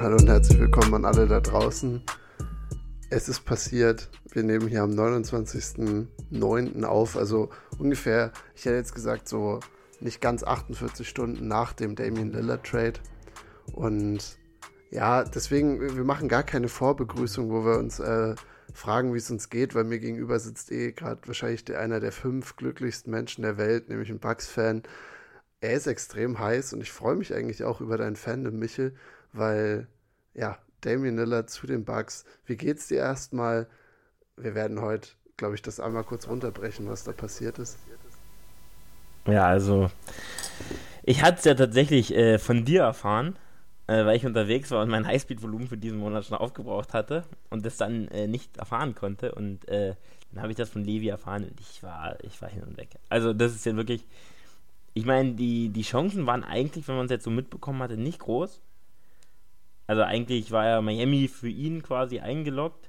Hallo und herzlich willkommen an alle da draußen. Es ist passiert. Wir nehmen hier am 29.09. auf, also ungefähr, ich hätte jetzt gesagt, so nicht ganz 48 Stunden nach dem Damien Lillard Trade. Und ja, deswegen, wir machen gar keine Vorbegrüßung, wo wir uns äh, fragen, wie es uns geht, weil mir gegenüber sitzt eh gerade wahrscheinlich einer der fünf glücklichsten Menschen der Welt, nämlich ein Bucks-Fan. Er ist extrem heiß und ich freue mich eigentlich auch über dein Fandom, Michel, weil, ja, Damian Lillard zu den Bucks. Wie geht's dir erstmal? Wir werden heute, glaube ich, das einmal kurz runterbrechen, was da passiert ist. Ja, also, ich hatte es ja tatsächlich äh, von dir erfahren äh, weil ich unterwegs war und mein Highspeed-Volumen für diesen Monat schon aufgebraucht hatte und das dann äh, nicht erfahren konnte. Und äh, dann habe ich das von Levi erfahren und ich war, ich war hin und weg. Also das ist ja wirklich, ich meine, die, die Chancen waren eigentlich, wenn man es jetzt so mitbekommen hatte, nicht groß. Also eigentlich war ja Miami für ihn quasi eingeloggt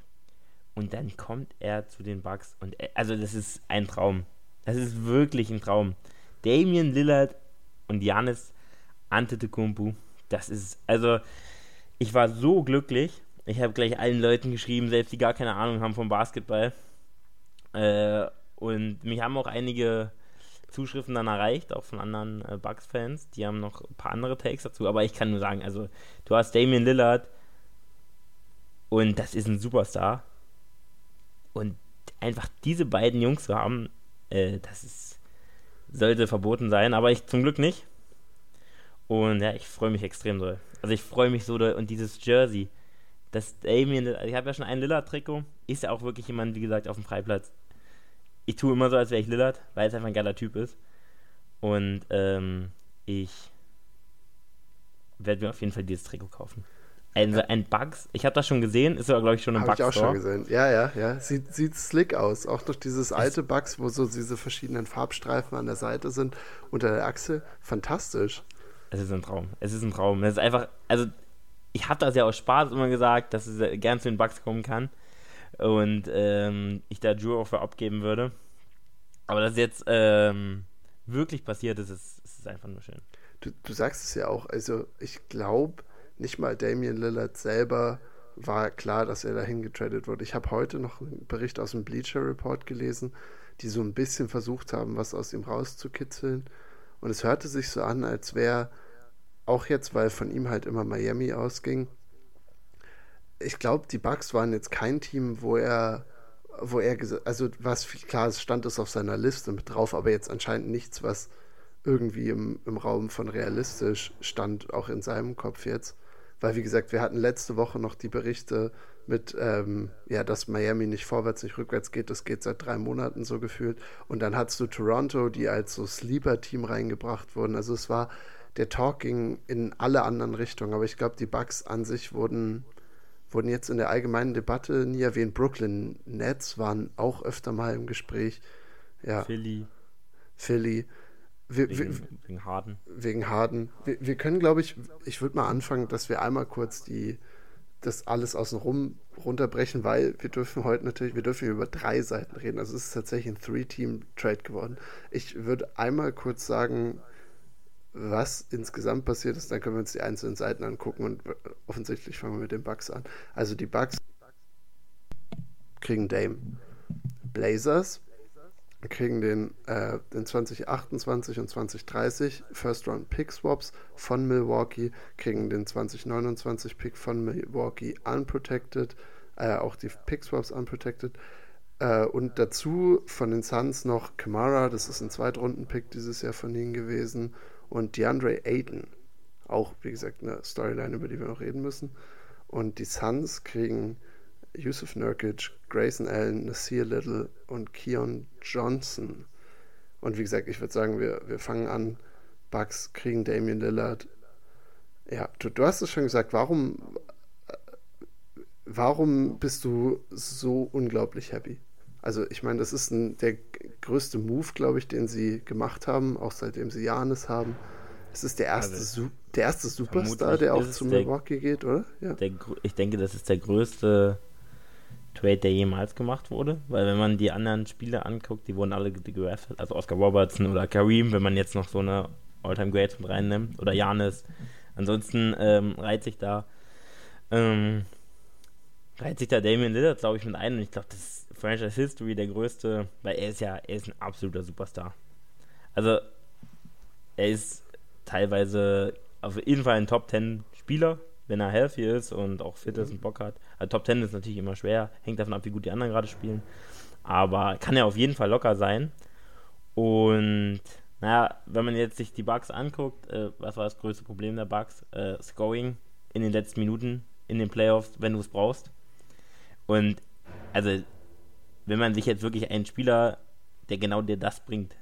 und dann kommt er zu den Bucks und er, also das ist ein Traum. Das ist wirklich ein Traum. Damian Lillard und Janis Antetokounmpo das ist, also, ich war so glücklich. Ich habe gleich allen Leuten geschrieben, selbst die gar keine Ahnung haben vom Basketball. Äh, und mich haben auch einige Zuschriften dann erreicht, auch von anderen äh, Bucks-Fans. Die haben noch ein paar andere Takes dazu. Aber ich kann nur sagen, also, du hast Damian Lillard und das ist ein Superstar. Und einfach diese beiden Jungs zu haben, äh, das ist, sollte verboten sein, aber ich zum Glück nicht. Und ja, ich freue mich extrem doll. Also ich freue mich so doll. Und dieses Jersey, das Damien, ich habe ja schon ein Lillard-Trikot, ist ja auch wirklich jemand, wie gesagt, auf dem Freiplatz. Ich tue immer so, als wäre ich Lillard, weil es einfach ein geiler Typ ist. Und ähm, ich werde mir auf jeden Fall dieses Trikot kaufen. Also ein Bugs, ich habe das schon gesehen, ist aber glaube ich schon im Bugs. Habe ich auch schon gesehen. Ja, ja, ja. Sieht, sieht slick aus. Auch durch dieses alte Bugs, wo so diese verschiedenen Farbstreifen an der Seite sind, unter der Achse. Fantastisch. Es ist ein Traum. Es ist ein Traum. Es ist einfach, also ich habe das ja aus Spaß immer gesagt, dass es gern zu den Bugs kommen kann. Und ähm, ich da Drew auch für abgeben würde. Aber dass jetzt ähm, wirklich passiert ist, ist, ist einfach nur schön. Du, du sagst es ja auch. Also ich glaube, nicht mal Damian Lillard selber war klar, dass er dahin getradet wurde. Ich habe heute noch einen Bericht aus dem Bleacher Report gelesen, die so ein bisschen versucht haben, was aus ihm rauszukitzeln. Und es hörte sich so an, als wäre auch jetzt, weil von ihm halt immer Miami ausging. Ich glaube, die Bucks waren jetzt kein Team, wo er, wo er, also was klar, es stand es auf seiner Liste mit drauf, aber jetzt anscheinend nichts, was irgendwie im, im Raum von realistisch stand, auch in seinem Kopf jetzt. Weil, wie gesagt, wir hatten letzte Woche noch die Berichte mit, ähm, ja, dass Miami nicht vorwärts, nicht rückwärts geht. Das geht seit drei Monaten so gefühlt. Und dann hattest du Toronto, die als so Sleeper-Team reingebracht wurden. Also es war, der Talk ging in alle anderen Richtungen. Aber ich glaube, die Bugs an sich wurden, wurden jetzt in der allgemeinen Debatte nie erwähnt. Brooklyn Nets waren auch öfter mal im Gespräch. Ja. Philly. Philly. Wir, wegen, wir, wegen Harden. Wegen Harden. Wir, wir können, glaube ich, ich würde mal anfangen, dass wir einmal kurz die, das alles außenrum runterbrechen, weil wir dürfen heute natürlich, wir dürfen über drei Seiten reden. Also es ist tatsächlich ein Three-Team-Trade geworden. Ich würde einmal kurz sagen, was insgesamt passiert ist, dann können wir uns die einzelnen Seiten angucken und offensichtlich fangen wir mit den Bugs an. Also die Bugs kriegen Dame. Blazers kriegen den, äh, den 2028 und 2030 First Round Pick Swaps von Milwaukee, kriegen den 2029 Pick von Milwaukee unprotected, äh, auch die Pick Swaps unprotected. Äh, und dazu von den Suns noch Kamara, das ist ein Zweitrunden-Pick dieses Jahr von ihnen gewesen, und DeAndre Ayton, auch wie gesagt eine Storyline, über die wir noch reden müssen. Und die Suns kriegen Yusuf Nurkic, Grayson Allen, Nasir Little und Keon Johnson. Und wie gesagt, ich würde sagen, wir, wir fangen an. Bucks kriegen Damian Lillard. Ja, du, du hast es schon gesagt, warum, warum bist du so unglaublich happy? Also ich meine, das ist ein, der größte Move, glaube ich, den sie gemacht haben, auch seitdem sie Janis haben. Es ist der erste, also, der erste Superstar, der auch zu Milwaukee geht, oder? Ja. Der, ich denke, das ist der größte Trade, der jemals gemacht wurde. Weil wenn man die anderen Spiele anguckt, die wurden alle gedraftet. Also Oscar Robertson oder Kareem, wenn man jetzt noch so eine All-Time Greats mit reinnimmt. Oder Janis. Ansonsten ähm, reiht sich da ähm, reiht sich da Damien Lillard, glaube ich, mit ein. Und ich glaube, das ist Franchise History der größte, weil er ist ja, er ist ein absoluter Superstar. Also, er ist teilweise auf jeden Fall ein Top 10 Spieler, wenn er healthy ist und auch fit ist und Bock hat. Also Top 10 ist natürlich immer schwer, hängt davon ab, wie gut die anderen gerade spielen. Aber kann er auf jeden Fall locker sein. Und naja, wenn man jetzt sich die Bugs anguckt, äh, was war das größte Problem der Bugs? Äh, Scoring in den letzten Minuten in den Playoffs, wenn du es brauchst. Und also, wenn man sich jetzt wirklich einen Spieler, der genau dir das bringt,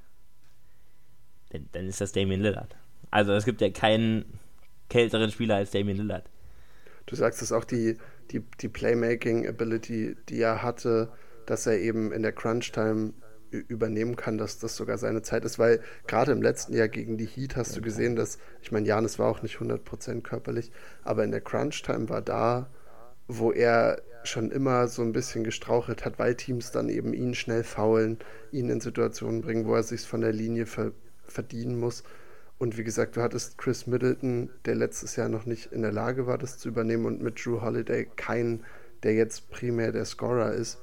dann, dann ist das Damien Lillard. Also es gibt ja keinen kälteren Spieler als Damien Lillard. Du sagst es auch, die, die, die Playmaking-Ability, die er hatte, dass er eben in der Crunch-Time übernehmen kann, dass das sogar seine Zeit ist, weil gerade im letzten Jahr gegen die Heat hast du gesehen, dass, ich meine, Janis war auch nicht 100% körperlich, aber in der Crunch-Time war da, wo er schon immer so ein bisschen gestrauchelt hat, weil Teams dann eben ihn schnell faulen, ihn in Situationen bringen, wo er sich von der Linie ver verdienen muss. Und wie gesagt, du hattest Chris Middleton, der letztes Jahr noch nicht in der Lage war, das zu übernehmen, und mit Drew Holiday keinen, der jetzt primär der Scorer ist.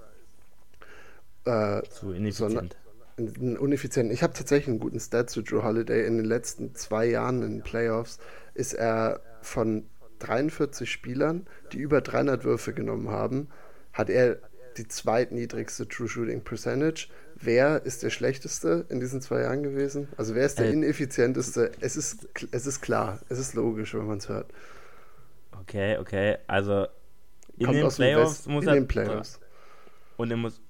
Äh, zu ineffizient. Uneffizient. Ich habe tatsächlich einen guten Stat zu Drew Holiday. In den letzten zwei Jahren in den Playoffs ist er von 43 Spielern, die über 300 Würfe genommen haben, hat er die zweitniedrigste True Shooting Percentage. Wer ist der schlechteste in diesen zwei Jahren gewesen? Also wer ist der äh, ineffizienteste? Es ist, es ist klar, es ist logisch, wenn man es hört. Okay, okay. Also in Kommt den Playoffs muss in er. In den Playoffs. Und er muss.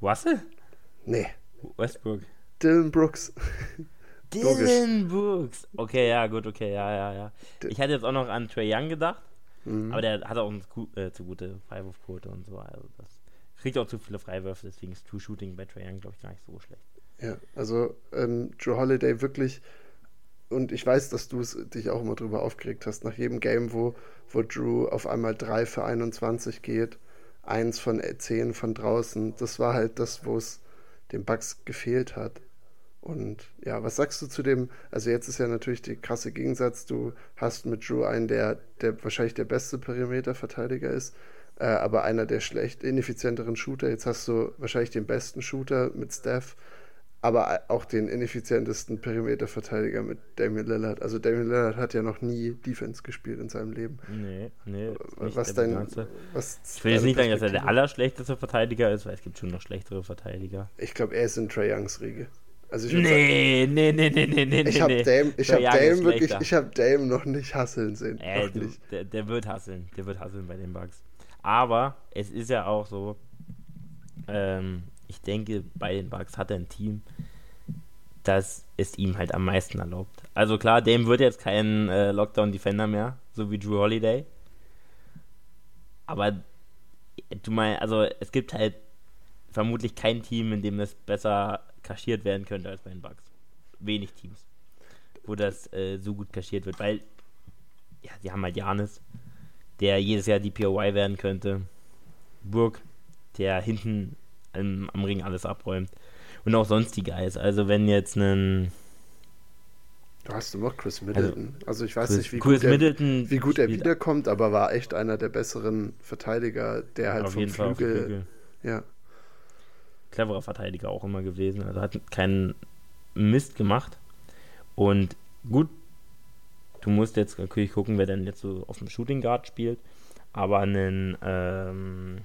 Russell? Nee. Westbrook. Dylan Brooks. Dylan Brooks. Okay, ja, gut, okay, ja, ja, ja. Ich hatte jetzt auch noch an Trey Young gedacht, mhm. aber der hat auch eine äh, zu gute Freiwurfquote und so. Also das kriegt auch zu viele Freiwürfe, deswegen ist True Shooting bei Trey Young, glaube ich, gar nicht so schlecht. Ja, also ähm, Joe Holiday wirklich, und ich weiß, dass du dich auch immer drüber aufgeregt hast, nach jedem Game, wo, wo Drew auf einmal 3 für 21 geht, 1 von 10 von draußen, das war halt das, wo es den Bugs gefehlt hat. Und ja, was sagst du zu dem? Also jetzt ist ja natürlich der krasse Gegensatz. Du hast mit Drew einen, der, der wahrscheinlich der beste Perimeterverteidiger ist, äh, aber einer der schlecht ineffizienteren Shooter. Jetzt hast du wahrscheinlich den besten Shooter mit Steph, aber auch den ineffizientesten Perimeterverteidiger mit Damian Lillard. Also Damian Lillard hat ja noch nie Defense gespielt in seinem Leben. Nee, nee. Was dein, was ich will jetzt nicht sagen, dass er der allerschlechteste Verteidiger ist, weil es gibt schon noch schlechtere Verteidiger. Ich glaube, er ist in Trey Youngs Riege. Also ich nee, sagen, nee, nee, nee, nee, nee, Ich habe nee. Dame, ich hab Dame wirklich, ich habe Dame noch nicht hasseln sehen. Äh, du, der, der, wird hasseln, der wird hasseln bei den Bugs. Aber es ist ja auch so, ähm, ich denke, bei den Bugs hat er ein Team, das es ihm halt am meisten erlaubt. Also klar, Dame wird jetzt kein äh, Lockdown-Defender mehr, so wie Drew Holiday. Aber du meinst, also es gibt halt vermutlich kein Team, in dem es besser kaschiert werden könnte als bei den Bugs. Wenig Teams, wo das äh, so gut kaschiert wird, weil ja, die haben halt Janis, der jedes Jahr die POY werden könnte. Burg, der hinten am, am Ring alles abräumt. Und auch sonst die Guys. Also wenn jetzt ein Du hast noch Chris Middleton. Also, also ich weiß Chris, nicht, wie gut, er, wie gut er wiederkommt, aber war echt einer der besseren Verteidiger, der halt vom Flügel, Flügel, ja cleverer Verteidiger auch immer gewesen. Also hat keinen Mist gemacht. Und gut, du musst jetzt natürlich gucken, wer denn jetzt so auf dem Shooting Guard spielt. Aber einen ähm,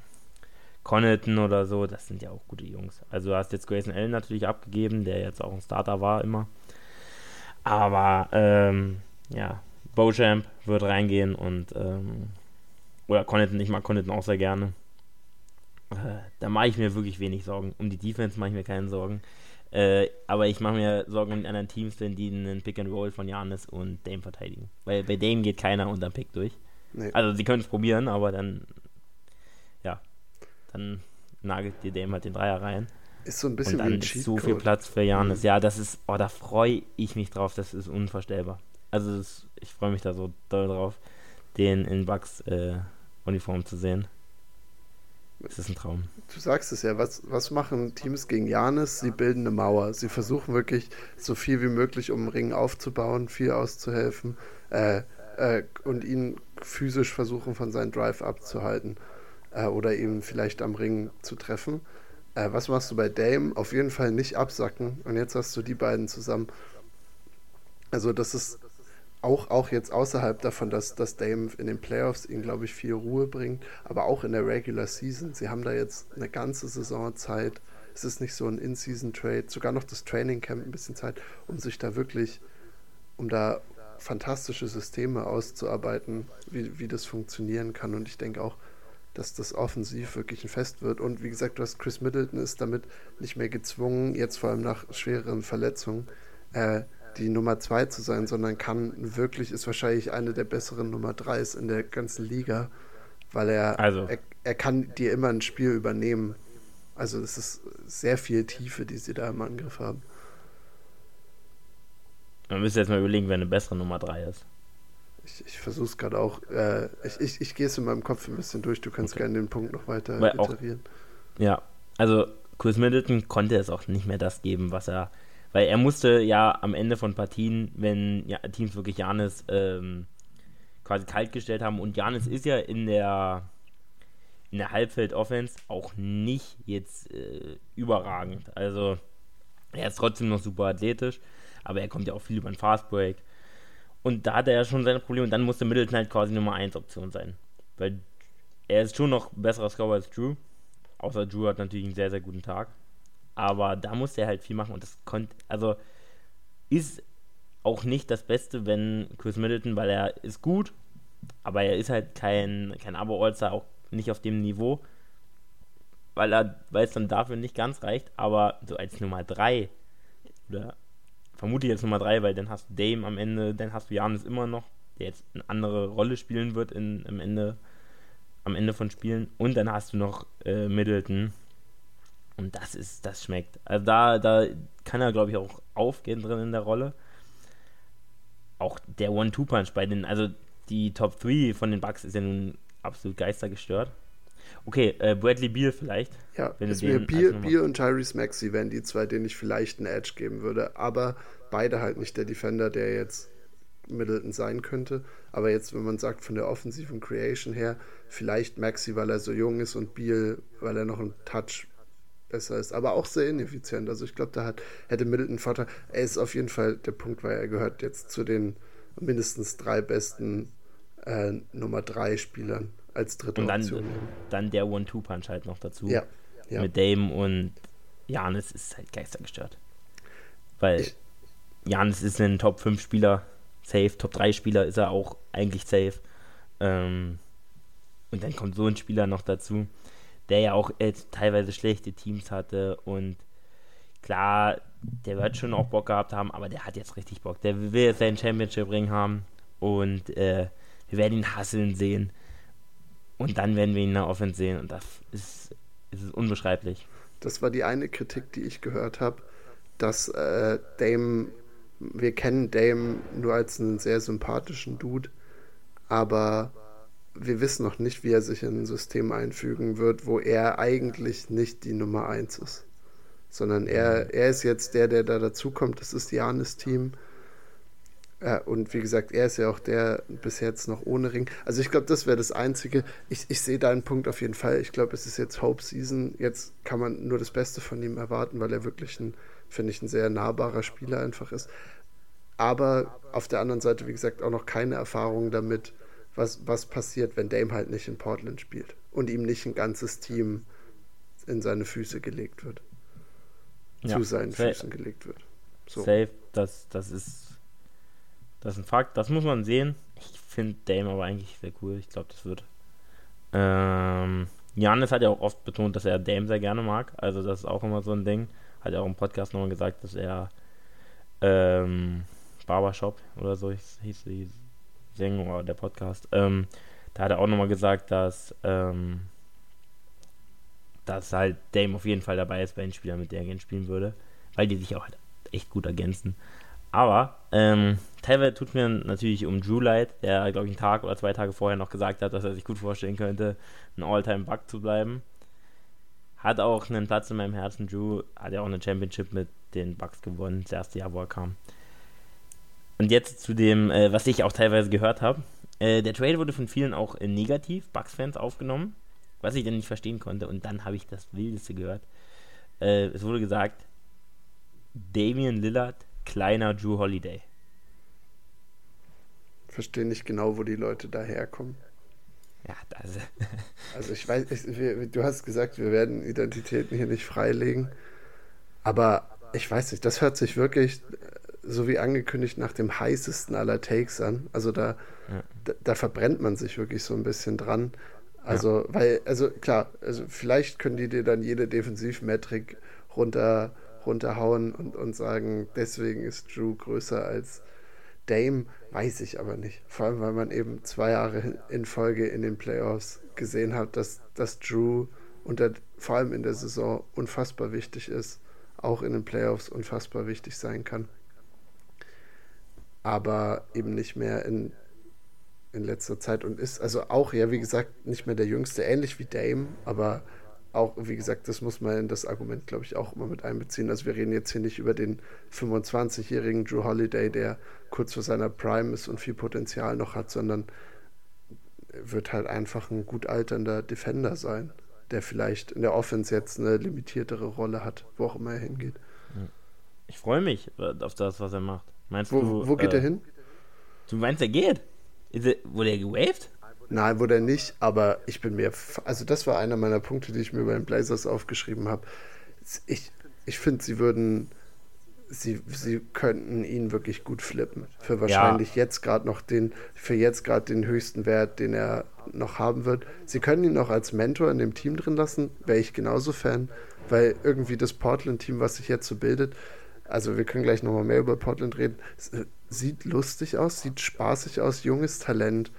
Connaughton oder so, das sind ja auch gute Jungs. Also du hast jetzt Grayson Allen natürlich abgegeben, der jetzt auch ein Starter war immer. Aber ähm, ja, Beauchamp wird reingehen und ähm, oder Connaughton, ich mag Connaughton auch sehr gerne. Da mache ich mir wirklich wenig Sorgen. Um die Defense mache ich mir keine Sorgen. Äh, aber ich mache mir Sorgen um die anderen Teams, wenn die einen Pick and Roll von Janis und Dame verteidigen. Weil bei Dame geht keiner unter Pick durch. Nee. Also sie können es probieren, aber dann ja, dann nagelt dir Dame halt den Dreier rein. Ist so ein bisschen und dann ist so viel Platz für Janis. Mhm. Ja, das ist, oh, da freue ich mich drauf. Das ist unvorstellbar. Also das, ich freue mich da so doll drauf, den in Bucks äh, Uniform zu sehen. Es ist ein Traum. Du sagst es ja, was, was machen Teams gegen Janis? Sie bilden eine Mauer. Sie versuchen wirklich so viel wie möglich um den Ring aufzubauen, viel auszuhelfen äh, äh, und ihn physisch versuchen, von seinem Drive abzuhalten äh, oder eben vielleicht am Ring zu treffen. Äh, was machst du bei Dame? Auf jeden Fall nicht absacken. Und jetzt hast du die beiden zusammen. Also das ist auch, auch jetzt außerhalb davon, dass, dass Dame in den Playoffs ihn, glaube ich, viel Ruhe bringt, aber auch in der Regular Season. Sie haben da jetzt eine ganze Saison Zeit. Es ist nicht so ein In-Season-Trade, sogar noch das Training Camp ein bisschen Zeit, um sich da wirklich, um da fantastische Systeme auszuarbeiten, wie, wie das funktionieren kann. Und ich denke auch, dass das offensiv wirklich ein Fest wird. Und wie gesagt, du hast Chris Middleton ist damit nicht mehr gezwungen, jetzt vor allem nach schwereren Verletzungen, äh, die Nummer 2 zu sein, sondern kann wirklich, ist wahrscheinlich eine der besseren Nummer 3s in der ganzen Liga, weil er, also. er, er kann dir immer ein Spiel übernehmen. Also es ist sehr viel Tiefe, die sie da im Angriff haben. Man müsste jetzt mal überlegen, wer eine bessere Nummer 3 ist. Ich, ich versuche es gerade auch. Äh, ich ich, ich gehe es in meinem Kopf ein bisschen durch. Du kannst okay. gerne den Punkt noch weiter Weil iterieren. Auch, ja, also Chris Middleton konnte es auch nicht mehr das geben, was er. Weil er musste ja am Ende von Partien, wenn ja, Teams wirklich Janis ähm, quasi kalt gestellt haben, und Janis ist ja in der in der Halbfeld-Offense auch nicht jetzt äh, überragend. Also er ist trotzdem noch super athletisch, aber er kommt ja auch viel über den Fastbreak. Und da hat er ja schon seine Probleme. Und dann musste Middleton halt quasi Nummer 1 Option sein. Weil er ist schon noch besserer Scorer als Drew. Außer Drew hat natürlich einen sehr, sehr guten Tag. Aber da musste er halt viel machen und das konnte, also ist auch nicht das Beste, wenn Chris Middleton, weil er ist gut, aber er ist halt kein, kein Abo-All-Star, auch nicht auf dem Niveau, weil er, weil es dann dafür nicht ganz reicht, aber so als Nummer 3 oder vermute jetzt Nummer 3, weil dann hast du Dame am Ende, dann hast du Janis immer noch, der jetzt eine andere Rolle spielen wird in, am, Ende, am Ende von Spielen. Und dann hast du noch äh, Middleton. Und das ist, das schmeckt. Also da, da kann er, glaube ich, auch aufgehen drin in der Rolle. Auch der One-Two-Punch bei den, also die Top 3 von den Bucks ist ja nun absolut geistergestört. Okay, äh, Bradley Beal vielleicht. Ja, wenn es wäre Beal, Beal und Tyrese Maxey wären die zwei, denen ich vielleicht einen Edge geben würde. Aber beide halt nicht der Defender, der jetzt Middleton sein könnte. Aber jetzt, wenn man sagt, von der offensiven Creation her, vielleicht Maxi, weil er so jung ist und Beal, weil er noch ein Touch besser ist, aber auch sehr ineffizient. Also ich glaube, da hat, hätte Middleton Vorteil. Er ist auf jeden Fall der Punkt, weil er gehört jetzt zu den mindestens drei besten äh, Nummer drei Spielern als dritte und dann, Option. Dann der One-Two-Punch halt noch dazu. Ja, ja. Mit Dame und Janis ist halt geistergestört. Weil ich, Janis ist ein Top 5 Spieler, safe, Top 3 Spieler ist er auch eigentlich safe. Ähm, und dann kommt so ein Spieler noch dazu, der ja auch jetzt teilweise schlechte Teams hatte und klar, der wird schon auch Bock gehabt haben, aber der hat jetzt richtig Bock. Der will jetzt seinen Championship-Ring haben und äh, wir werden ihn hasseln sehen. Und dann werden wir ihn in der Offense sehen und das ist, ist unbeschreiblich. Das war die eine Kritik, die ich gehört habe, dass äh, Dame, wir kennen Dame nur als einen sehr sympathischen Dude, aber wir wissen noch nicht, wie er sich in ein System einfügen wird, wo er eigentlich nicht die Nummer 1 ist. Sondern er, er ist jetzt der, der da dazukommt. Das ist Janis Team. Ja, und wie gesagt, er ist ja auch der bis jetzt noch ohne Ring. Also ich glaube, das wäre das Einzige. Ich, ich sehe deinen Punkt auf jeden Fall. Ich glaube, es ist jetzt Hope Season. Jetzt kann man nur das Beste von ihm erwarten, weil er wirklich ein, finde ich, ein sehr nahbarer Spieler einfach ist. Aber auf der anderen Seite, wie gesagt, auch noch keine Erfahrung damit, was, was passiert, wenn Dame halt nicht in Portland spielt und ihm nicht ein ganzes Team in seine Füße gelegt wird. Ja, zu seinen safe. Füßen gelegt wird. So. Safe, das, das ist das ist ein Fakt, das muss man sehen. Ich finde Dame aber eigentlich sehr cool. Ich glaube, das wird. Ähm, Janis hat ja auch oft betont, dass er Dame sehr gerne mag. Also, das ist auch immer so ein Ding. Hat ja auch im Podcast nochmal gesagt, dass er ähm, Barbershop oder so hieß die Sendung oder der Podcast. Ähm, da hat er auch nochmal gesagt, dass, ähm, dass halt Dame auf jeden Fall dabei ist bei den Spielern, mit der er gerne spielen würde. Weil die sich auch halt echt gut ergänzen. Aber ähm, teilweise tut mir natürlich um Drew leid, der, glaube ich, einen Tag oder zwei Tage vorher noch gesagt hat, dass er sich gut vorstellen könnte, ein All-Time-Bug zu bleiben. Hat auch einen Platz in meinem Herzen. Drew hat ja auch eine Championship mit den Bucks gewonnen, das erste Jahr, wo er kam. Und jetzt zu dem, äh, was ich auch teilweise gehört habe. Äh, der Trade wurde von vielen auch äh, negativ, Bucks-Fans aufgenommen, was ich dann nicht verstehen konnte. Und dann habe ich das Wildeste gehört. Äh, es wurde gesagt, Damian Lillard, kleiner Drew Holiday. Verstehe nicht genau, wo die Leute daherkommen. Ja, das. also ich weiß, ich, wir, du hast gesagt, wir werden Identitäten hier nicht freilegen. Aber ich weiß nicht, das hört sich wirklich so wie angekündigt nach dem heißesten aller Takes an. Also da, ja. da, da, verbrennt man sich wirklich so ein bisschen dran. Also, ja. weil, also klar, also vielleicht können die dir dann jede Defensivmetrik runter, runterhauen und, und sagen, deswegen ist Drew größer als Dame, weiß ich aber nicht. Vor allem, weil man eben zwei Jahre in Folge in den Playoffs gesehen hat, dass, dass Drew unter, vor allem in der Saison unfassbar wichtig ist, auch in den Playoffs unfassbar wichtig sein kann aber eben nicht mehr in, in letzter Zeit und ist also auch, ja, wie gesagt, nicht mehr der Jüngste, ähnlich wie Dame, aber auch, wie gesagt, das muss man in das Argument, glaube ich, auch immer mit einbeziehen. Also wir reden jetzt hier nicht über den 25-jährigen Drew Holiday, der kurz vor seiner Prime ist und viel Potenzial noch hat, sondern wird halt einfach ein gut alternder Defender sein, der vielleicht in der Offense jetzt eine limitiertere Rolle hat, wo auch immer er hingeht. Ich freue mich auf das, was er macht. Meinst wo, du, wo geht äh, er hin? Du meinst, er geht? Er, wurde er gewaved? Nein, wurde er nicht, aber ich bin mir. Also, das war einer meiner Punkte, die ich mir bei den Blazers aufgeschrieben habe. Ich, ich finde, sie würden. Sie, sie könnten ihn wirklich gut flippen. Für wahrscheinlich ja. jetzt gerade noch den, für jetzt gerade den höchsten Wert, den er noch haben wird. Sie können ihn noch als Mentor in dem Team drin lassen, wäre ich genauso Fan, weil irgendwie das Portland-Team, was sich jetzt so bildet, also wir können gleich nochmal mehr über Portland reden. Äh, sieht lustig aus, sieht spaßig aus, junges Talent.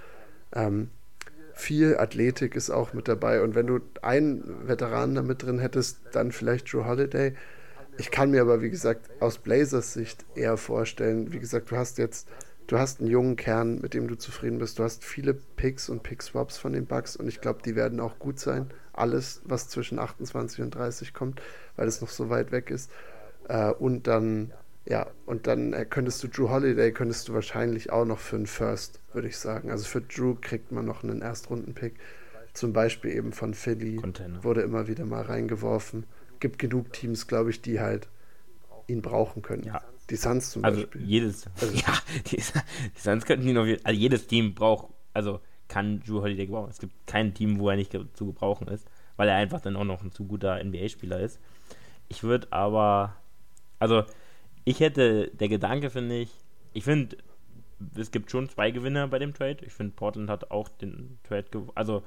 Ähm, viel Athletik ist auch mit dabei. Und wenn du einen Veteranen da mit drin hättest, dann vielleicht Drew Holiday. Ich kann mir aber, wie gesagt, aus Blazers Sicht eher vorstellen, wie gesagt, du hast jetzt, du hast einen jungen Kern, mit dem du zufrieden bist. Du hast viele Picks und Pick-Swaps von den Bucks und ich glaube, die werden auch gut sein. Alles, was zwischen 28 und 30 kommt, weil es noch so weit weg ist. Äh, und dann, ja, und dann äh, könntest du Drew Holiday, könntest du wahrscheinlich auch noch für einen First, würde ich sagen. Also für Drew kriegt man noch einen Erstrunden-Pick. Zum Beispiel eben von Philly. Container. Wurde immer wieder mal reingeworfen. Gibt genug Teams, glaube ich, die halt ihn brauchen können. Ja. Die Suns zum also Beispiel. Jedes, also ja, die, die Suns könnten ihn noch, also jedes Team braucht, also kann Drew Holiday gebrauchen. Es gibt kein Team, wo er nicht zu gebrauchen ist, weil er einfach dann auch noch ein zu guter NBA-Spieler ist. Ich würde aber also, ich hätte, der Gedanke finde ich, ich finde, es gibt schon zwei Gewinner bei dem Trade. Ich finde, Portland hat auch den Trade gewonnen. Also,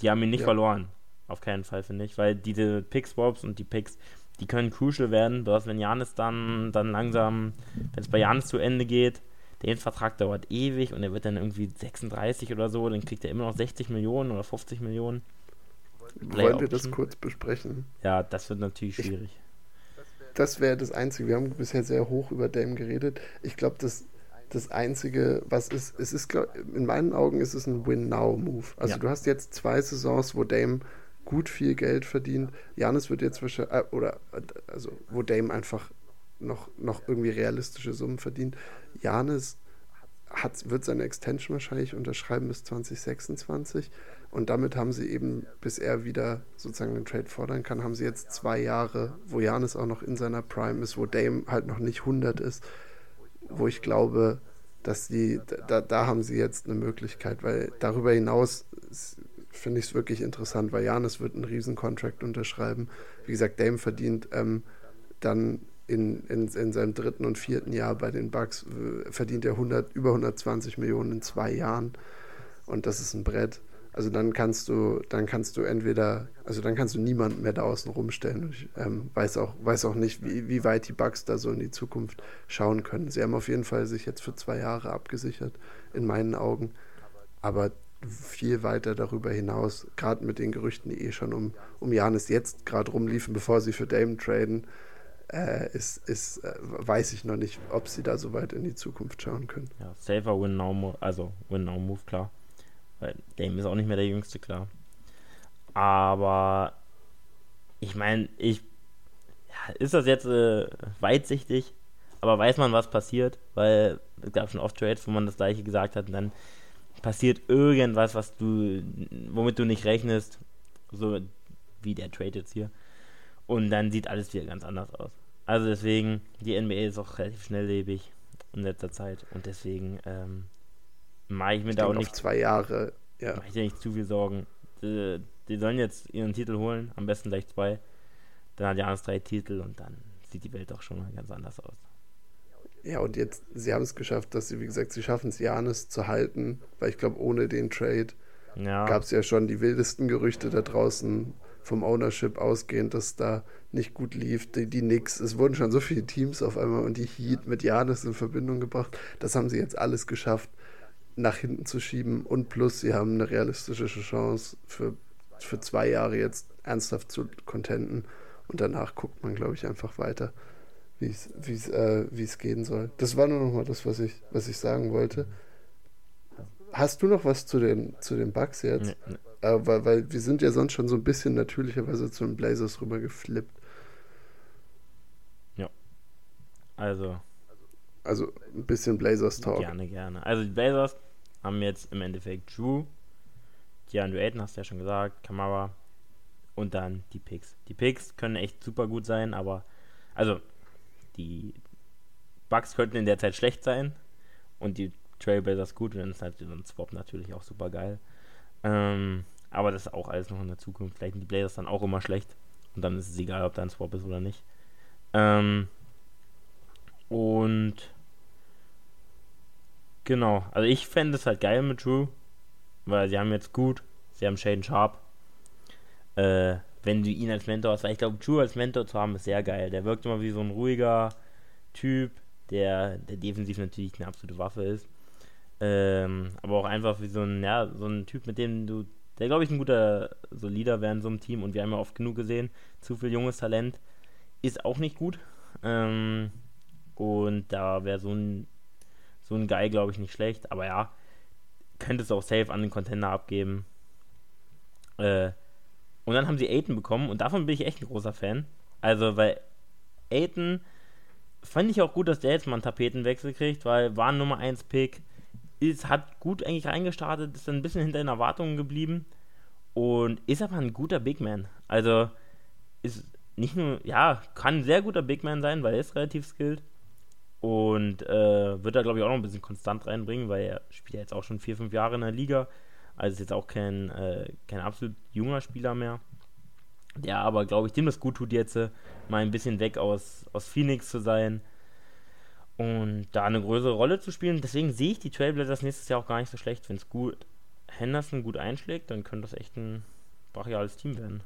die haben ihn nicht ja. verloren. Auf keinen Fall, finde ich. Weil diese Pick-Swaps und die Picks, die können crucial werden. Dass, wenn Janis dann, dann langsam, wenn es bei Janis zu Ende geht, der Vertrag dauert ewig und er wird dann irgendwie 36 oder so, dann kriegt er immer noch 60 Millionen oder 50 Millionen. Wollen wir das kurz besprechen? Ja, das wird natürlich schwierig das wäre das Einzige. Wir haben bisher sehr hoch über Dame geredet. Ich glaube, das, das Einzige, was ist, es ist, glaub, in meinen Augen ist es ein Win-Now-Move. Also ja. du hast jetzt zwei Saisons, wo Dame gut viel Geld verdient. Janis wird jetzt wahrscheinlich, äh, oder, also wo Dame einfach noch, noch irgendwie realistische Summen verdient. Janis hat, wird seine Extension wahrscheinlich unterschreiben bis 2026. Und damit haben sie eben, bis er wieder sozusagen den Trade fordern kann, haben sie jetzt zwei Jahre, wo Janis auch noch in seiner Prime ist, wo Dame halt noch nicht 100 ist, wo ich glaube, dass sie, da, da haben sie jetzt eine Möglichkeit, weil darüber hinaus finde ich es wirklich interessant, weil Janis wird einen Riesenkontrakt unterschreiben. Wie gesagt, Dame verdient ähm, dann in, in, in seinem dritten und vierten Jahr bei den Bucks, äh, verdient er 100, über 120 Millionen in zwei Jahren und das ist ein Brett. Also dann kannst du, dann kannst du entweder, also dann kannst du niemanden mehr da außen rumstellen. Ich ähm, weiß, auch, weiß auch nicht, wie, wie weit die Bugs da so in die Zukunft schauen können. Sie haben auf jeden Fall sich jetzt für zwei Jahre abgesichert, in meinen Augen. Aber viel weiter darüber hinaus, gerade mit den Gerüchten, die eh schon um, um Janis jetzt gerade rumliefen, bevor sie für Dame traden, äh, ist, ist äh, weiß ich noch nicht, ob sie da so weit in die Zukunft schauen können. Ja, safer win now, also win now move, klar. Weil Dame ist auch nicht mehr der Jüngste, klar. Aber ich meine, ich. Ja, ist das jetzt äh, weitsichtig? Aber weiß man, was passiert? Weil es gab schon oft Trades, wo man das gleiche gesagt hat und dann passiert irgendwas, was du, womit du nicht rechnest, so wie der Trade jetzt hier. Und dann sieht alles wieder ganz anders aus. Also deswegen, die NBA ist auch relativ schnelllebig in letzter Zeit und deswegen ähm, mache ich mir ich da auch nicht zwei Jahre, ja. Mache ich dir nicht zu viel Sorgen. Die, die, sollen jetzt ihren Titel holen, am besten gleich zwei. Dann hat Janis drei Titel und dann sieht die Welt auch schon mal ganz anders aus. Ja, und jetzt, sie haben es geschafft, dass sie, wie gesagt, sie schaffen es, Janis zu halten, weil ich glaube, ohne den Trade ja. gab es ja schon die wildesten Gerüchte da draußen vom Ownership ausgehend, dass da nicht gut lief. Die, die Knicks, es wurden schon so viele Teams auf einmal und die Heat mit Janis in Verbindung gebracht. Das haben sie jetzt alles geschafft, nach hinten zu schieben. Und plus, sie haben eine realistische Chance für, für zwei Jahre jetzt ernsthaft zu contenten. Und danach guckt man, glaube ich, einfach weiter wie es äh, gehen soll. Das war nur noch mal das, was ich, was ich sagen wollte. Hast du noch was zu den, zu den Bugs jetzt? Nee, nee. Äh, weil, weil wir sind ja sonst schon so ein bisschen natürlicherweise zu den Blazers rüber geflippt. Ja. Also. Also ein bisschen Blazers Talk. Gerne, gerne. Also die Blazers haben jetzt im Endeffekt Drew, DeAndre Ayton, hast du ja schon gesagt, Kamara und dann die Picks. Die Picks können echt super gut sein, aber also die Bugs könnten in der Zeit schlecht sein und die Trailblazers gut und dann ist halt so ein Swap natürlich auch super geil. Ähm, aber das ist auch alles noch in der Zukunft. Vielleicht sind die Blazers dann auch immer schlecht und dann ist es egal, ob da ein Swap ist oder nicht. Ähm, und genau, also ich fände es halt geil mit Drew, weil sie haben jetzt gut, sie haben Shaden Sharp. Äh, wenn du ihn als Mentor hast. Weil ich glaube, Drew als Mentor zu haben, ist sehr geil. Der wirkt immer wie so ein ruhiger Typ, der, der defensiv natürlich eine absolute Waffe ist. Ähm, aber auch einfach wie so ein, ja, so ein Typ, mit dem du, der glaube ich ein guter so Leader wäre in so einem Team und wir haben ja oft genug gesehen, zu viel junges Talent ist auch nicht gut. Ähm, und da wäre so ein, so ein Guy, glaube ich, nicht schlecht. Aber ja, könnte es auch safe an den Contender abgeben. Äh, und dann haben sie Aiden bekommen und davon bin ich echt ein großer Fan. Also, weil Aiden fand ich auch gut, dass der jetzt mal einen Tapetenwechsel kriegt, weil war Nummer 1 Pick, ist, hat gut eigentlich reingestartet, ist dann ein bisschen hinter den Erwartungen geblieben und ist aber ein guter Big Man. Also ist nicht nur, ja, kann ein sehr guter Big Man sein, weil er ist relativ skilled und äh, wird da glaube ich auch noch ein bisschen konstant reinbringen, weil er spielt ja jetzt auch schon vier, fünf Jahre in der Liga also ist jetzt auch kein, äh, kein absolut junger Spieler mehr. Der aber, glaube ich, dem das gut tut jetzt, äh, mal ein bisschen weg aus, aus Phoenix zu sein und da eine größere Rolle zu spielen. Deswegen sehe ich die Trailblazers nächstes Jahr auch gar nicht so schlecht. Wenn es gut Henderson gut einschlägt, dann könnte das echt ein brachiales Team werden.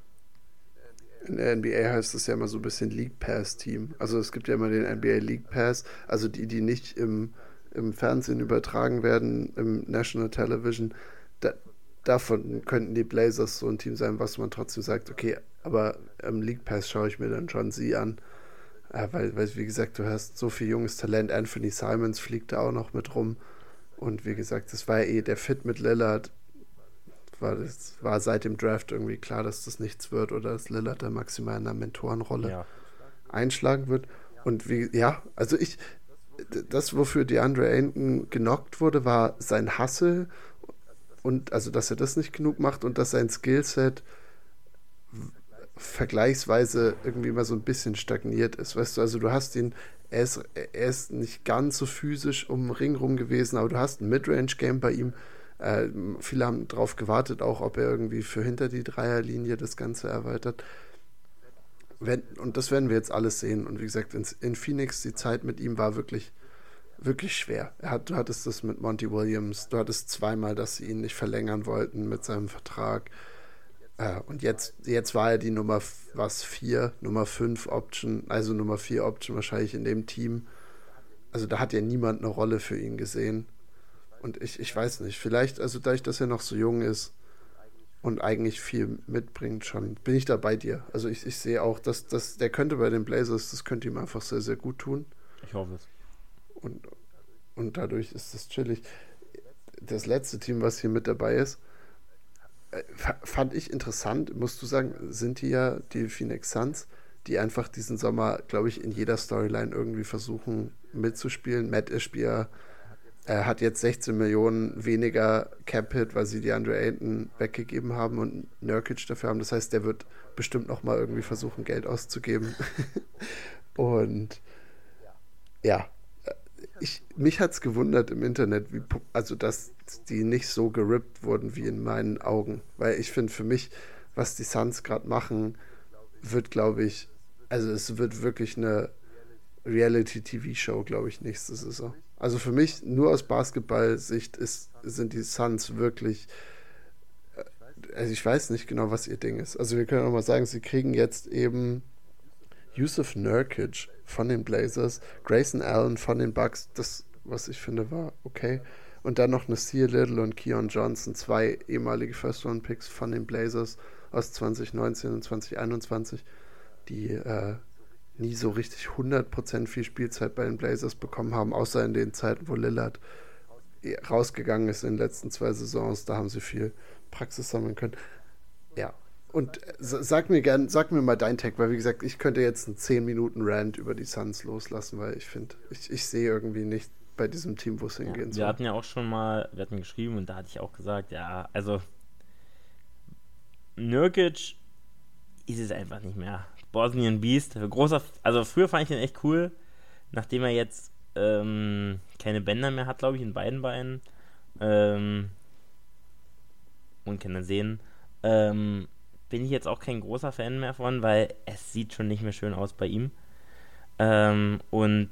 In der NBA heißt es ja immer so ein bisschen League Pass Team. Also es gibt ja immer den NBA League Pass, also die, die nicht im, im Fernsehen übertragen werden, im National Television da, davon könnten die Blazers so ein Team sein, was man trotzdem sagt, okay, aber im League Pass schaue ich mir dann schon sie an. Ja, weil, weil, wie gesagt, du hast so viel junges Talent. Anthony Simons fliegt da auch noch mit rum. Und wie gesagt, das war eh der Fit mit Lillard. War, das war seit dem Draft irgendwie klar, dass das nichts wird oder dass Lillard da maximal in einer Mentorenrolle ja. einschlagen wird. Und wie, ja, also ich, das, wofür DeAndre Ayton genockt wurde, war sein Hassel und also dass er das nicht genug macht und dass sein Skillset vergleichsweise irgendwie mal so ein bisschen stagniert ist. Weißt du, also du hast ihn, er ist, er ist nicht ganz so physisch um den Ring rum gewesen, aber du hast ein Midrange-Game bei ihm. Äh, viele haben darauf gewartet, auch ob er irgendwie für hinter die Dreierlinie das Ganze erweitert. Wenn, und das werden wir jetzt alles sehen. Und wie gesagt, in, Phoenix, die Zeit mit ihm war wirklich wirklich schwer. Hat, du hattest das mit Monty Williams, du hattest zweimal, dass sie ihn nicht verlängern wollten mit seinem Vertrag. Äh, und jetzt, jetzt war er die Nummer was vier, Nummer fünf Option, also Nummer vier Option wahrscheinlich in dem Team. Also da hat ja niemand eine Rolle für ihn gesehen. Und ich, ich weiß nicht, vielleicht, also dadurch, dass er noch so jung ist und eigentlich viel mitbringt schon, bin ich da bei dir. Also ich, ich sehe auch, dass, dass der könnte bei den Blazers, das könnte ihm einfach sehr, sehr gut tun. Ich hoffe es und, und dadurch ist es chillig. Das letzte Team, was hier mit dabei ist, äh, fand ich interessant, musst du sagen, sind die ja die Phoenix Suns, die einfach diesen Sommer, glaube ich, in jeder Storyline irgendwie versuchen mitzuspielen. Matt Ishbia Er hat jetzt 16 Millionen weniger Cap-Hit, weil sie die Andre Ayton weggegeben haben und Nurkic dafür haben. Das heißt, der wird bestimmt noch mal irgendwie versuchen, Geld auszugeben. und ja, ich, mich hat es gewundert im Internet, wie, also dass die nicht so gerippt wurden wie in meinen Augen. Weil ich finde, für mich, was die Suns gerade machen, wird, glaube ich, also es wird wirklich eine Reality-TV-Show, glaube ich, nächste Saison. Also für mich, nur aus Basketball-Sicht ist, sind die Suns wirklich. Äh, also ich weiß nicht genau, was ihr Ding ist. Also wir können auch mal sagen, sie kriegen jetzt eben Yusuf Nurkic von den Blazers, Grayson Allen von den Bucks, das, was ich finde, war okay. Und dann noch Nasir Little und Keon Johnson, zwei ehemalige First-Round-Picks von den Blazers aus 2019 und 2021, die äh, nie so richtig 100% viel Spielzeit bei den Blazers bekommen haben, außer in den Zeiten, wo Lillard rausgegangen ist in den letzten zwei Saisons. Da haben sie viel Praxis sammeln können. Ja. Und sag mir gern, sag mir mal dein Tag, weil wie gesagt, ich könnte jetzt einen 10 Minuten Rant über die Suns loslassen, weil ich finde, ich, ich sehe irgendwie nicht bei diesem Team, wo es hingehen ja, soll. Wir hatten ja auch schon mal, wir hatten geschrieben und da hatte ich auch gesagt, ja, also Nurkic ist es einfach nicht mehr. Bosnian Beast. Großer, also früher fand ich den echt cool, nachdem er jetzt ähm, keine Bänder mehr hat, glaube ich, in beiden Beinen. Ähm, und kann er sehen. Ähm, bin ich jetzt auch kein großer Fan mehr von, weil es sieht schon nicht mehr schön aus bei ihm. Ähm, und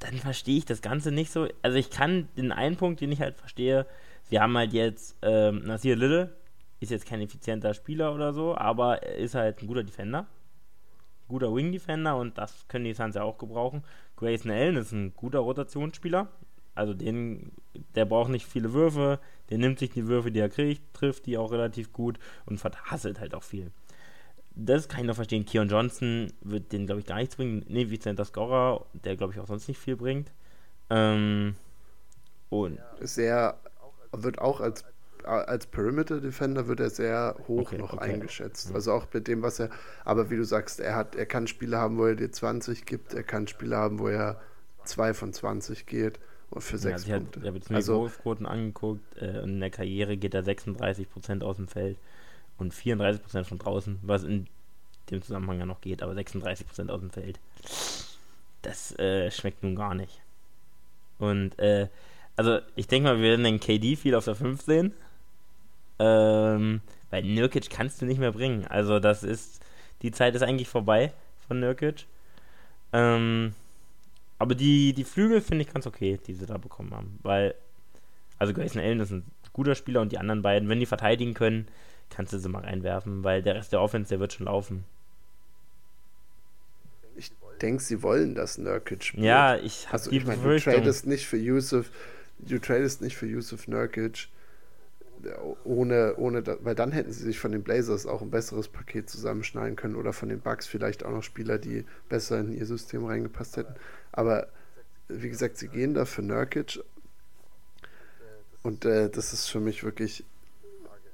dann verstehe ich das Ganze nicht so. Also ich kann den einen Punkt, den ich halt verstehe, sie haben halt jetzt ähm, Nasir Little, ist jetzt kein effizienter Spieler oder so, aber er ist halt ein guter Defender guter Wing Defender und das können die Suns ja auch gebrauchen. Grayson Allen ist ein guter Rotationsspieler. Also den, der braucht nicht viele Würfe, der nimmt sich die Würfe, die er kriegt, trifft die auch relativ gut und verhasselt halt auch viel. Das kann ich noch verstehen. Keon Johnson wird den, glaube ich, gar nichts bringen. Ne, Vicente Scorer, der, glaube ich, auch sonst nicht viel bringt. Ähm, und Sehr, wird auch als als Perimeter Defender wird er sehr hoch okay, noch okay. eingeschätzt. Also auch mit dem, was er, aber wie du sagst, er hat, er kann Spiele haben, wo er dir 20 gibt, er kann Spiele haben, wo er 2 von 20 geht und für 6 ja, Punkte. ich habe jetzt mir also, Wurfquoten angeguckt, äh, in der Karriere geht er 36% aus dem Feld und 34% von draußen, was in dem Zusammenhang ja noch geht, aber 36% aus dem Feld. Das äh, schmeckt nun gar nicht. Und äh, also ich denke mal, wir werden den KD viel auf der 5 sehen. Ähm, weil Nurkic kannst du nicht mehr bringen. Also das ist, die Zeit ist eigentlich vorbei von Nurkic. Ähm, aber die, die Flügel finde ich ganz okay, die sie da bekommen haben. Weil, also Grayson Allen ist ein guter Spieler und die anderen beiden, wenn die verteidigen können, kannst du sie mal reinwerfen, weil der Rest der Offense, der wird schon laufen. Ich denke, sie wollen das Nurkic spielen. Ja, ich habe also, die ich meine, du tradest nicht für Yusuf, du tradest nicht für Yusuf Nurkic ohne, ohne, weil dann hätten sie sich von den Blazers auch ein besseres Paket zusammenschneiden können oder von den Bucks vielleicht auch noch Spieler, die besser in ihr System reingepasst hätten. Aber wie gesagt, sie gehen da für Nurkic und äh, das ist für mich wirklich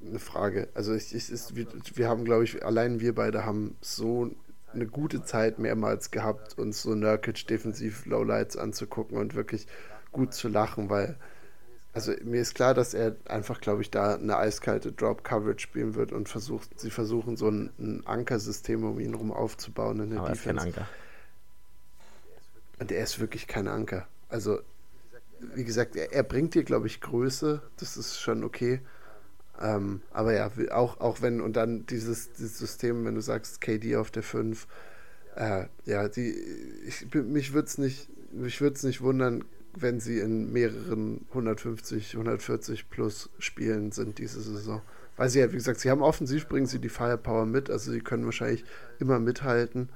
eine Frage. Also ich, ich ist, wir, wir haben, glaube ich, allein wir beide haben so eine gute Zeit mehrmals gehabt, uns so Nurkic defensiv Lowlights anzugucken und wirklich gut zu lachen, weil also mir ist klar, dass er einfach, glaube ich, da eine eiskalte Drop-Coverage spielen wird und versucht, sie versuchen so ein, ein Ankersystem um ihn herum aufzubauen in der Aber Defense. Er ist kein Anker. Und er ist wirklich kein Anker. Also, wie gesagt, er, er bringt dir, glaube ich, Größe, das ist schon okay. Ähm, aber ja, auch, auch wenn, und dann dieses, dieses System, wenn du sagst, KD auf der 5, äh, ja, die, ich, mich würde es nicht, mich würde es nicht wundern, wenn sie in mehreren 150, 140 plus Spielen sind diese Saison. Weil sie ja, wie gesagt, sie haben offensiv, bringen sie die Firepower mit, also sie können wahrscheinlich immer mithalten,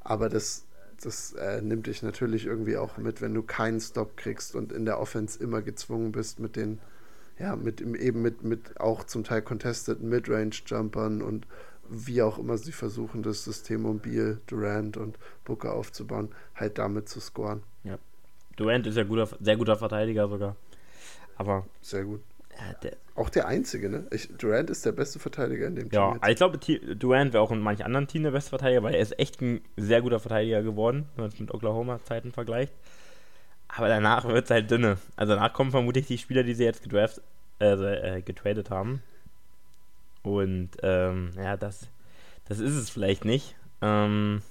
aber das, das äh, nimmt dich natürlich irgendwie auch mit, wenn du keinen Stop kriegst und in der Offense immer gezwungen bist mit den, ja, mit eben mit, mit auch zum Teil contested Midrange-Jumpern und wie auch immer sie versuchen, das System mobil, Durant und Booker aufzubauen, halt damit zu scoren. Ja. Durant ist ja guter, sehr guter Verteidiger sogar. Aber. Sehr gut. Ja, der, auch der einzige, ne? Ich, Durant ist der beste Verteidiger in dem Team. Ja, ich glaube, Durant wäre auch in manchen anderen Teams der beste Verteidiger, weil er ist echt ein sehr guter Verteidiger geworden, wenn man es mit Oklahoma-Zeiten vergleicht. Aber danach wird es halt dünne. Also danach kommen vermutlich die Spieler, die sie jetzt gedraft, also, äh, getradet haben. Und ähm, ja, das, das ist es vielleicht nicht. Ähm,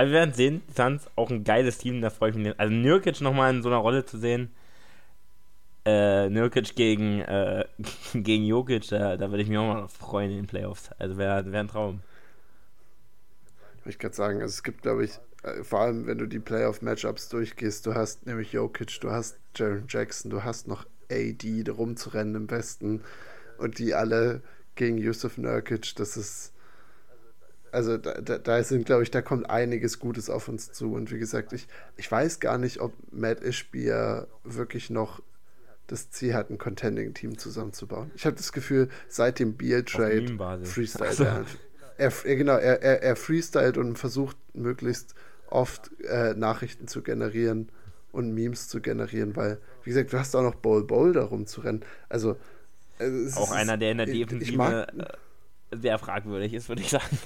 aber wir werden sehen. Suns auch ein geiles Team, da freue ich mich. Also Nürkic nochmal in so einer Rolle zu sehen. Äh, Nürkic gegen, äh, gegen Jokic, da, da würde ich mich auch mal freuen in den Playoffs. Also wäre wär ein Traum. Ich kann sagen, also es gibt, glaube ich, äh, vor allem wenn du die Playoff-Matchups durchgehst, du hast nämlich Jokic, du hast Jaron Jackson, du hast noch AD rumzurennen im Westen und die alle gegen Yusuf Nurkic, das ist also da, da, da sind, glaube ich, da kommt einiges Gutes auf uns zu. Und wie gesagt, ich, ich weiß gar nicht, ob Matt Ishbier wirklich noch das Ziel hat, ein Contending-Team zusammenzubauen. Ich habe das Gefühl, seit dem Beal-Trade freestylt also. er, er, er, Genau, er, er, er freestylt und versucht möglichst oft äh, Nachrichten zu generieren und Memes zu generieren, weil, wie gesagt, du hast auch noch Bowl Bowl da rumzurennen. Also, auch einer, der in der Defensive äh, sehr fragwürdig ist, würde ich sagen.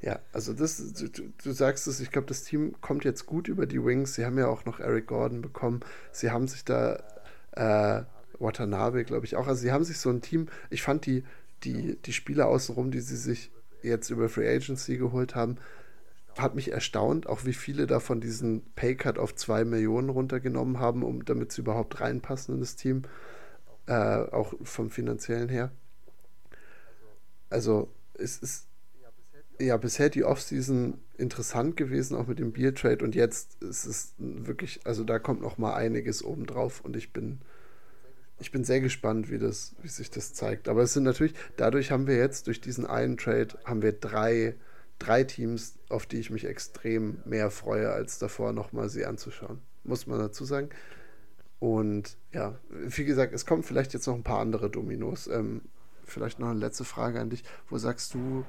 Ja, also das, du, du sagst es, ich glaube, das Team kommt jetzt gut über die Wings. Sie haben ja auch noch Eric Gordon bekommen. Sie haben sich da äh, Watanabe, glaube ich, auch. Also sie haben sich so ein Team, ich fand die, die, die Spieler außenrum, die sie sich jetzt über Free Agency geholt haben, hat mich erstaunt, auch wie viele davon diesen Paycut auf 2 Millionen runtergenommen haben, um damit sie überhaupt reinpassen in das Team. Äh, auch vom finanziellen her. Also es ist ja, bisher die Offseason interessant gewesen, auch mit dem Beer Trade und jetzt ist es wirklich, also da kommt noch mal einiges obendrauf und ich bin, ich bin sehr gespannt, wie das, wie sich das zeigt. Aber es sind natürlich, dadurch haben wir jetzt durch diesen einen Trade haben wir drei, drei Teams, auf die ich mich extrem mehr freue, als davor noch mal sie anzuschauen. Muss man dazu sagen. Und ja, wie gesagt, es kommen vielleicht jetzt noch ein paar andere Dominos. Ähm, vielleicht noch eine letzte Frage an dich. Wo sagst du,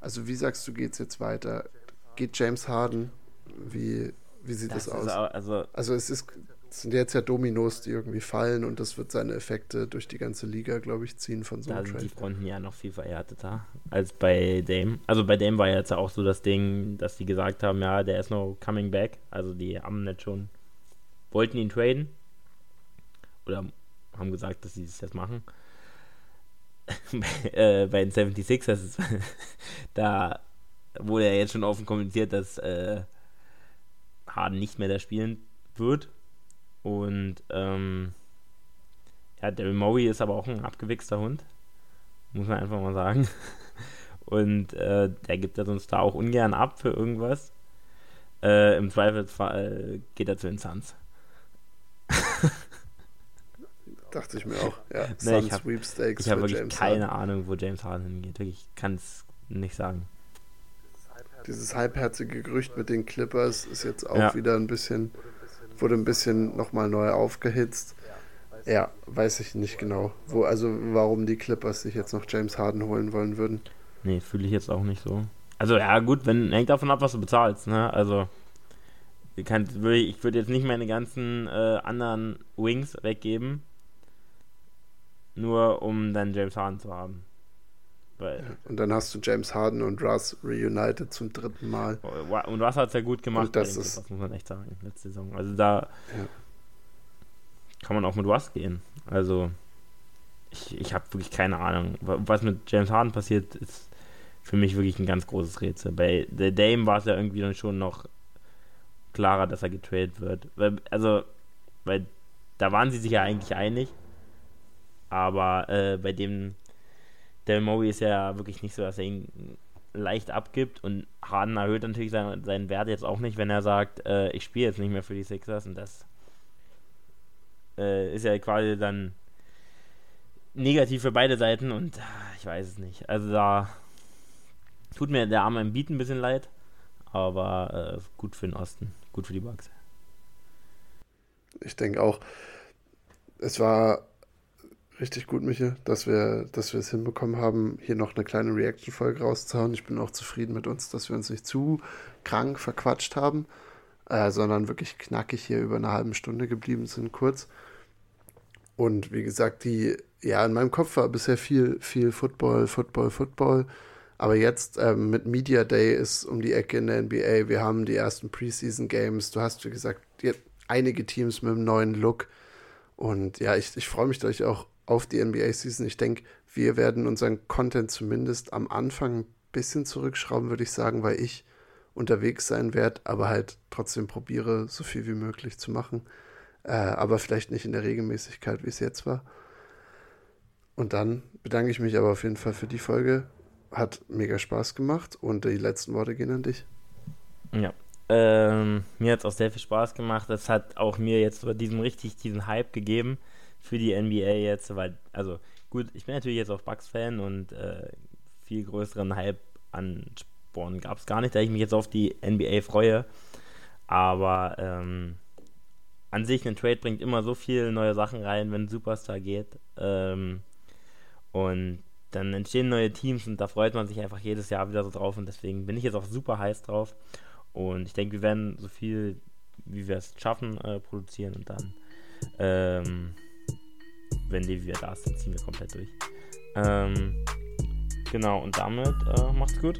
also wie sagst du, geht es jetzt weiter? Geht James Harden? Wie, wie sieht das, das aus? Auch, also, also es ist, es sind jetzt ja Dominos, die irgendwie fallen und das wird seine Effekte durch die ganze Liga, glaube ich, ziehen von so einem Da sind die Fronten ja noch viel verhärteter als bei Dame. Also bei Dame war jetzt auch so das Ding, dass die gesagt haben, ja, der ist noch coming back. Also die haben nicht schon, wollten ihn traden oder haben gesagt, dass sie das jetzt machen. äh, bei den 76ers, da wurde ja jetzt schon offen kommuniziert, dass äh, Harden nicht mehr da spielen wird. Und ähm, ja, Daryl Murray ist aber auch ein abgewichster Hund. Muss man einfach mal sagen. Und äh, der gibt das uns da auch ungern ab für irgendwas. Äh, Im Zweifelsfall geht er zu den Suns. Dachte ich mir auch. Ja, nee, ich habe hab wirklich James keine Harden. Ahnung, wo James Harden hingeht. Ich kann es nicht sagen. Dieses halbherzige Gerücht mit den Clippers ist jetzt auch ja. wieder ein bisschen, wurde ein bisschen nochmal neu aufgehitzt. Ja, weiß ich nicht genau. Wo, also warum die Clippers sich jetzt noch James Harden holen wollen würden. Nee, fühle ich jetzt auch nicht so. Also ja gut, wenn hängt davon ab, was du bezahlst, ne? Also ich würde jetzt nicht meine ganzen äh, anderen Wings weggeben nur um dann James Harden zu haben. Weil, und dann hast du James Harden und Russ reunited zum dritten Mal. Oh, und Russ hat es ja gut gemacht, das, ist, das muss man echt sagen, letzte Saison. Also da ja. kann man auch mit Russ gehen. Also ich, ich habe wirklich keine Ahnung. Was mit James Harden passiert, ist für mich wirklich ein ganz großes Rätsel. Bei der Dame war es ja irgendwie dann schon noch klarer, dass er getradet wird. Also, weil da waren sie sich ja eigentlich einig. Aber äh, bei dem Del Murray ist ja wirklich nicht so, dass er ihn leicht abgibt. Und Harden erhöht natürlich seinen, seinen Wert jetzt auch nicht, wenn er sagt, äh, ich spiele jetzt nicht mehr für die Sixers. Und das äh, ist ja quasi dann negativ für beide Seiten. Und ah, ich weiß es nicht. Also da tut mir der arme Beat ein bisschen leid, aber äh, gut für den Osten, gut für die Bugs. Ich denke auch, es war richtig gut, Michael, dass wir, dass wir es hinbekommen haben, hier noch eine kleine Reaction-Folge rauszuhauen. Ich bin auch zufrieden mit uns, dass wir uns nicht zu krank verquatscht haben, äh, sondern wirklich knackig hier über eine halbe Stunde geblieben sind, kurz. Und wie gesagt, die, ja, in meinem Kopf war bisher viel, viel Football, Football, Football. Aber jetzt ähm, mit Media Day ist um die Ecke in der NBA. Wir haben die ersten Preseason Games. Du hast, wie gesagt, einige Teams mit einem neuen Look. Und ja, ich, ich freue mich dadurch auch auf die NBA-Season. Ich denke, wir werden unseren Content zumindest am Anfang ein bisschen zurückschrauben, würde ich sagen, weil ich unterwegs sein werde, aber halt trotzdem probiere, so viel wie möglich zu machen. Äh, aber vielleicht nicht in der Regelmäßigkeit, wie es jetzt war. Und dann bedanke ich mich aber auf jeden Fall für die Folge. Hat mega Spaß gemacht und die letzten Worte gehen an dich. Ja, ähm, mir hat es auch sehr viel Spaß gemacht. Es hat auch mir jetzt über diesen richtig diesen Hype gegeben für die NBA jetzt, weil, also gut, ich bin natürlich jetzt auch Bucks-Fan und äh, viel größeren Hype an Sporn gab es gar nicht, da ich mich jetzt auf die NBA freue. Aber ähm, an sich, ein Trade bringt immer so viele neue Sachen rein, wenn ein Superstar geht. Ähm, und dann entstehen neue Teams und da freut man sich einfach jedes Jahr wieder so drauf und deswegen bin ich jetzt auch super heiß drauf. Und ich denke, wir werden so viel, wie wir es schaffen, äh, produzieren und dann, ähm, wenn die wieder da ist, dann ziehen wir komplett durch. Ähm, genau, und damit äh, macht's gut.